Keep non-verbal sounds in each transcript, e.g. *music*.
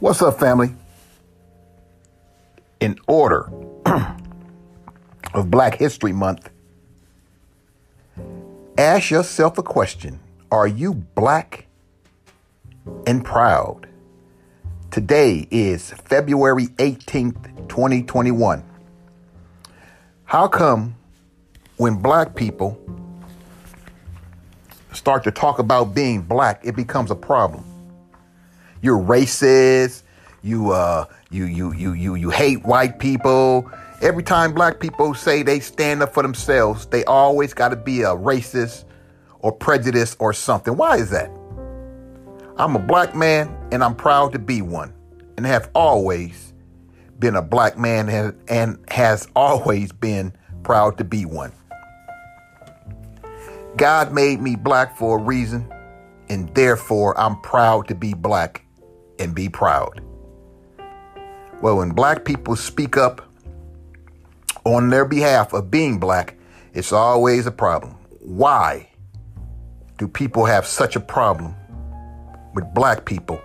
What's up, family? In order *clears throat* of Black History Month, ask yourself a question Are you black and proud? Today is February 18th, 2021. How come when black people start to talk about being black, it becomes a problem? You're racist. You uh you you you you you hate white people. Every time black people say they stand up for themselves, they always got to be a racist or prejudice or something. Why is that? I'm a black man and I'm proud to be one and have always been a black man and, and has always been proud to be one. God made me black for a reason and therefore I'm proud to be black and be proud. Well, when black people speak up on their behalf of being black, it's always a problem. Why do people have such a problem with black people,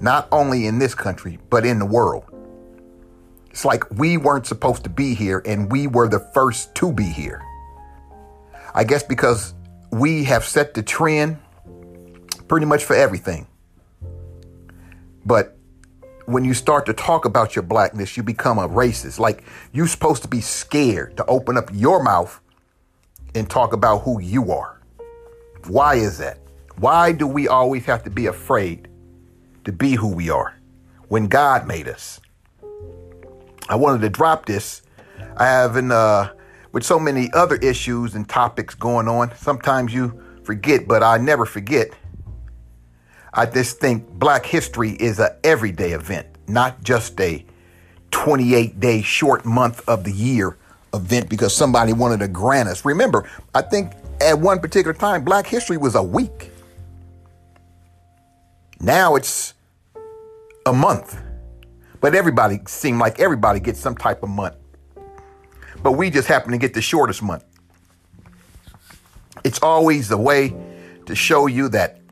not only in this country, but in the world? It's like we weren't supposed to be here and we were the first to be here. I guess because we have set the trend pretty much for everything. But when you start to talk about your blackness, you become a racist. Like you're supposed to be scared to open up your mouth and talk about who you are. Why is that? Why do we always have to be afraid to be who we are when God made us? I wanted to drop this. I have in uh with so many other issues and topics going on. Sometimes you forget, but I never forget I just think Black History is a everyday event, not just a 28 day short month of the year event because somebody wanted to grant us. Remember, I think at one particular time, Black History was a week. Now it's a month. But everybody seemed like everybody gets some type of month. But we just happen to get the shortest month. It's always a way to show you that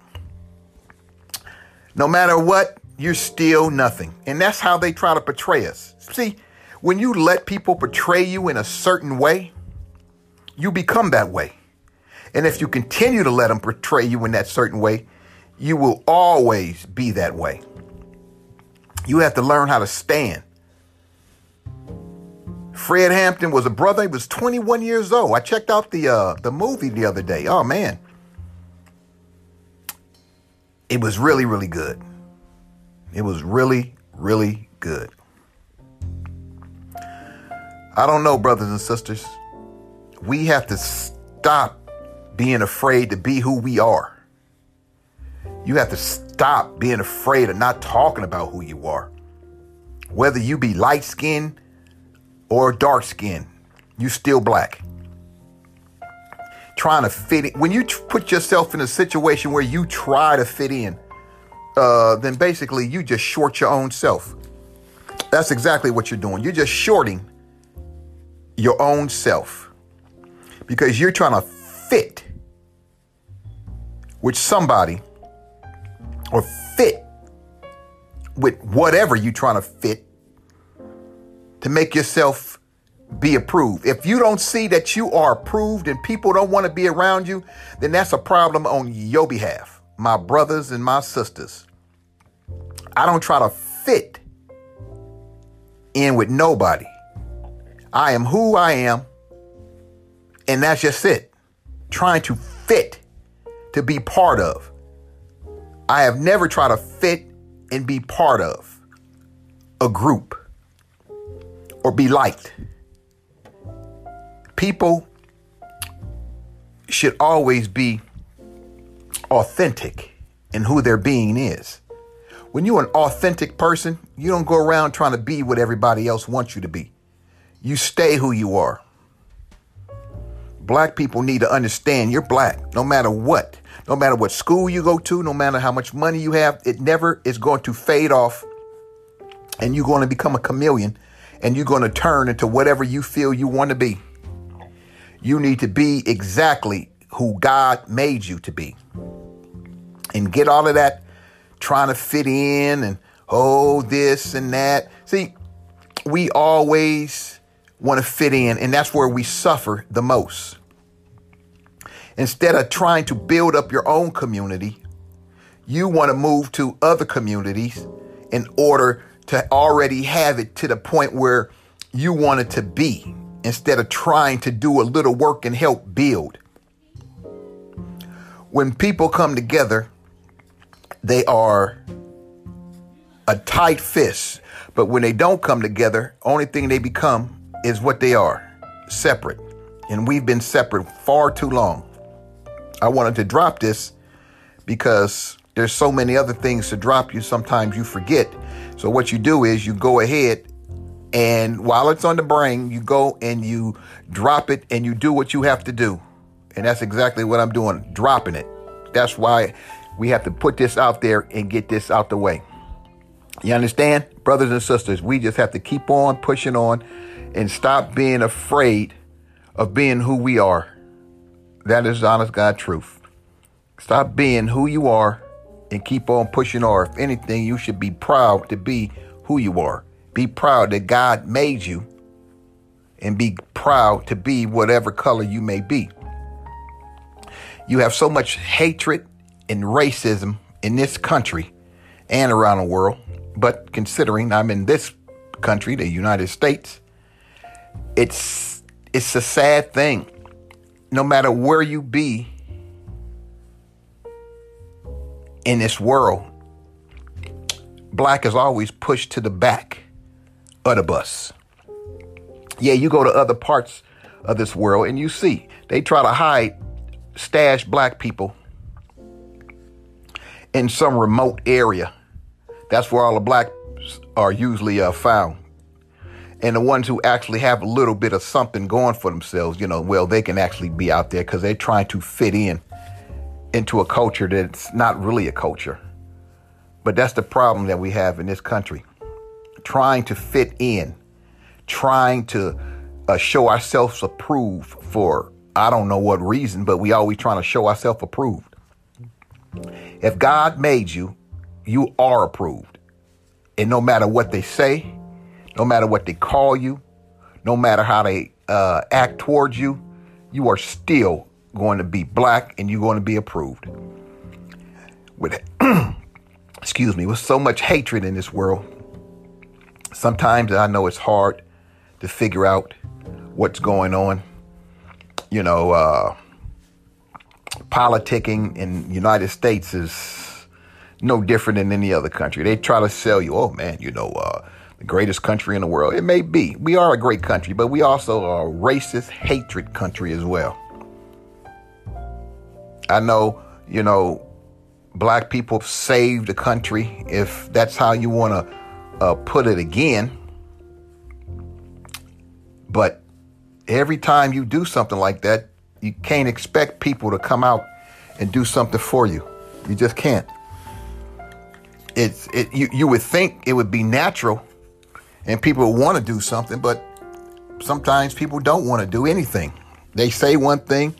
no matter what, you're still nothing. And that's how they try to portray us. See, when you let people portray you in a certain way, you become that way. And if you continue to let them portray you in that certain way, you will always be that way. You have to learn how to stand. Fred Hampton was a brother. He was 21 years old. I checked out the uh, the movie the other day. Oh man, it was really, really good. It was really, really good. I don't know, brothers and sisters. We have to stop being afraid to be who we are. You have to stop being afraid of not talking about who you are. Whether you be light skinned or dark skinned, you still black trying to fit in. When you put yourself in a situation where you try to fit in, uh, then basically you just short your own self. That's exactly what you're doing. You're just shorting your own self because you're trying to fit with somebody or fit with whatever you're trying to fit to make yourself be approved. If you don't see that you are approved and people don't want to be around you, then that's a problem on your behalf, my brothers and my sisters. I don't try to fit in with nobody. I am who I am, and that's just it. Trying to fit to be part of. I have never tried to fit and be part of a group or be liked people should always be authentic in who their being is. When you're an authentic person, you don't go around trying to be what everybody else wants you to be. You stay who you are. Black people need to understand you're black no matter what. No matter what school you go to, no matter how much money you have, it never is going to fade off and you're going to become a chameleon and you're going to turn into whatever you feel you want to be. You need to be exactly who God made you to be. And get all of that trying to fit in and oh, this and that. See, we always want to fit in, and that's where we suffer the most. Instead of trying to build up your own community, you want to move to other communities in order to already have it to the point where you want it to be instead of trying to do a little work and help build. When people come together, they are a tight fist. But when they don't come together, only thing they become is what they are separate. And we've been separate far too long. I wanted to drop this because there's so many other things to drop you, sometimes you forget. So, what you do is you go ahead and while it's on the brain, you go and you drop it and you do what you have to do. And that's exactly what I'm doing, dropping it. That's why we have to put this out there and get this out the way. You understand? Brothers and sisters, we just have to keep on pushing on and stop being afraid of being who we are. That is honest God truth. Stop being who you are and keep on pushing on. If anything, you should be proud to be who you are. Be proud that God made you and be proud to be whatever color you may be. You have so much hatred and racism in this country and around the world. But considering I'm in this country, the United States, it's it's a sad thing. No matter where you be in this world, black is always pushed to the back of the bus. Yeah, you go to other parts of this world and you see they try to hide stash black people in some remote area. That's where all the blacks are usually uh, found. And the ones who actually have a little bit of something going for themselves, you know, well, they can actually be out there because they're trying to fit in into a culture that's not really a culture. But that's the problem that we have in this country trying to fit in, trying to uh, show ourselves approved for I don't know what reason, but we always trying to show ourselves approved. If God made you, you are approved. And no matter what they say, no matter what they call you, no matter how they uh, act towards you, you are still going to be black and you're going to be approved. With *clears throat* excuse me, with so much hatred in this world, sometimes I know it's hard to figure out what's going on. You know, uh, politicking in United States is no different than any other country. They try to sell you, oh man, you know, uh, the greatest country in the world. It may be. We are a great country, but we also are a racist, hatred country as well. I know, you know, black people saved the country, if that's how you want to uh, put it again. But every time you do something like that, you can't expect people to come out and do something for you. You just can't. It's it you, you would think it would be natural and people want to do something, but sometimes people don't want to do anything. They say one thing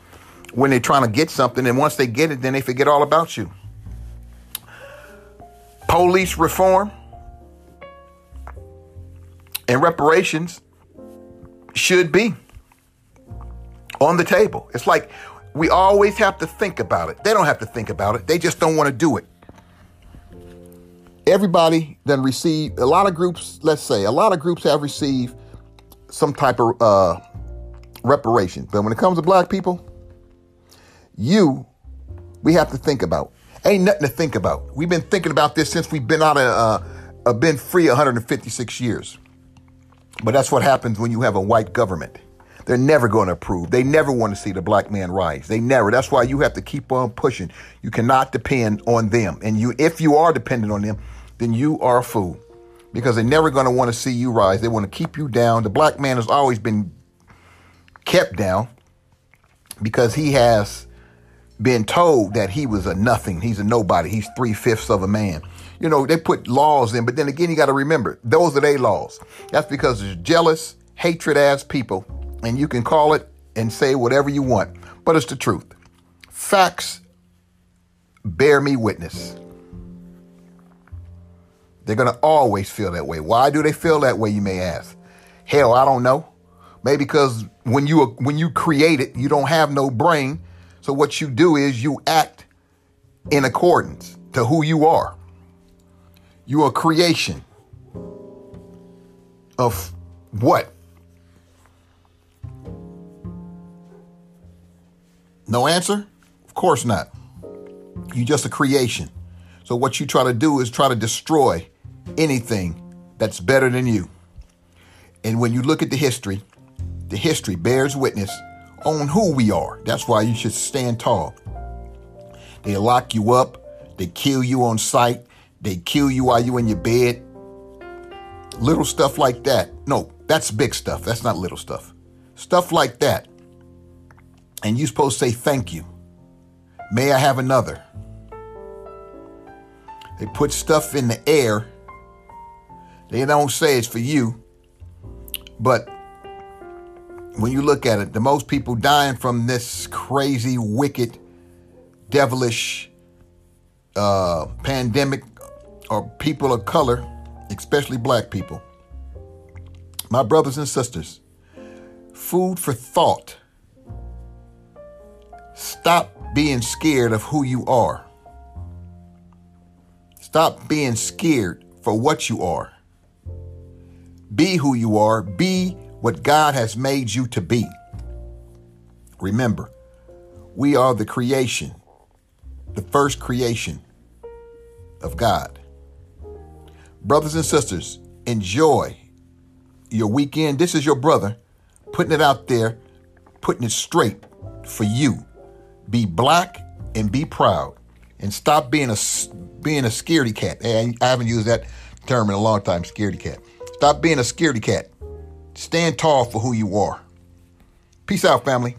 when they're trying to get something, and once they get it, then they forget all about you. Police reform reparations should be on the table. It's like we always have to think about it. They don't have to think about it, they just don't want to do it. Everybody then received, a lot of groups, let's say, a lot of groups have received some type of uh, reparation. But when it comes to black people, you, we have to think about. Ain't nothing to think about. We've been thinking about this since we've been out of, uh, uh, been free 156 years. But that's what happens when you have a white government. They're never going to approve. They never want to see the black man rise. They never. That's why you have to keep on pushing. You cannot depend on them. And you, if you are dependent on them, then you are a fool because they're never going to want to see you rise. They want to keep you down. The black man has always been kept down because he has been told that he was a nothing. He's a nobody. He's three fifths of a man. You know, they put laws in, but then again, you got to remember those are their laws. That's because there's jealous, hatred ass people and you can call it and say whatever you want, but it's the truth. Facts bear me witness. They're going to always feel that way. Why do they feel that way, you may ask? Hell, I don't know. Maybe because when you when you create it, you don't have no brain. So what you do is you act in accordance to who you are. You are a creation of what? No answer? Of course not. You're just a creation. So what you try to do is try to destroy anything that's better than you. And when you look at the history, the history bears witness on who we are. That's why you should stand tall. They lock you up, they kill you on sight, they kill you while you're in your bed. Little stuff like that. No, that's big stuff. That's not little stuff. Stuff like that. And you're supposed to say thank you. May I have another? They put stuff in the air. They don't say it's for you. But when you look at it, the most people dying from this crazy, wicked, devilish uh, pandemic are people of color, especially black people. My brothers and sisters, food for thought. Stop being scared of who you are. Stop being scared for what you are. Be who you are. Be what God has made you to be. Remember, we are the creation, the first creation of God. Brothers and sisters, enjoy your weekend. This is your brother putting it out there, putting it straight for you. Be black and be proud, and stop being a being a scaredy cat. And I haven't used that term in a long time. Scaredy cat. Stop being a scaredy cat. Stand tall for who you are. Peace out, family.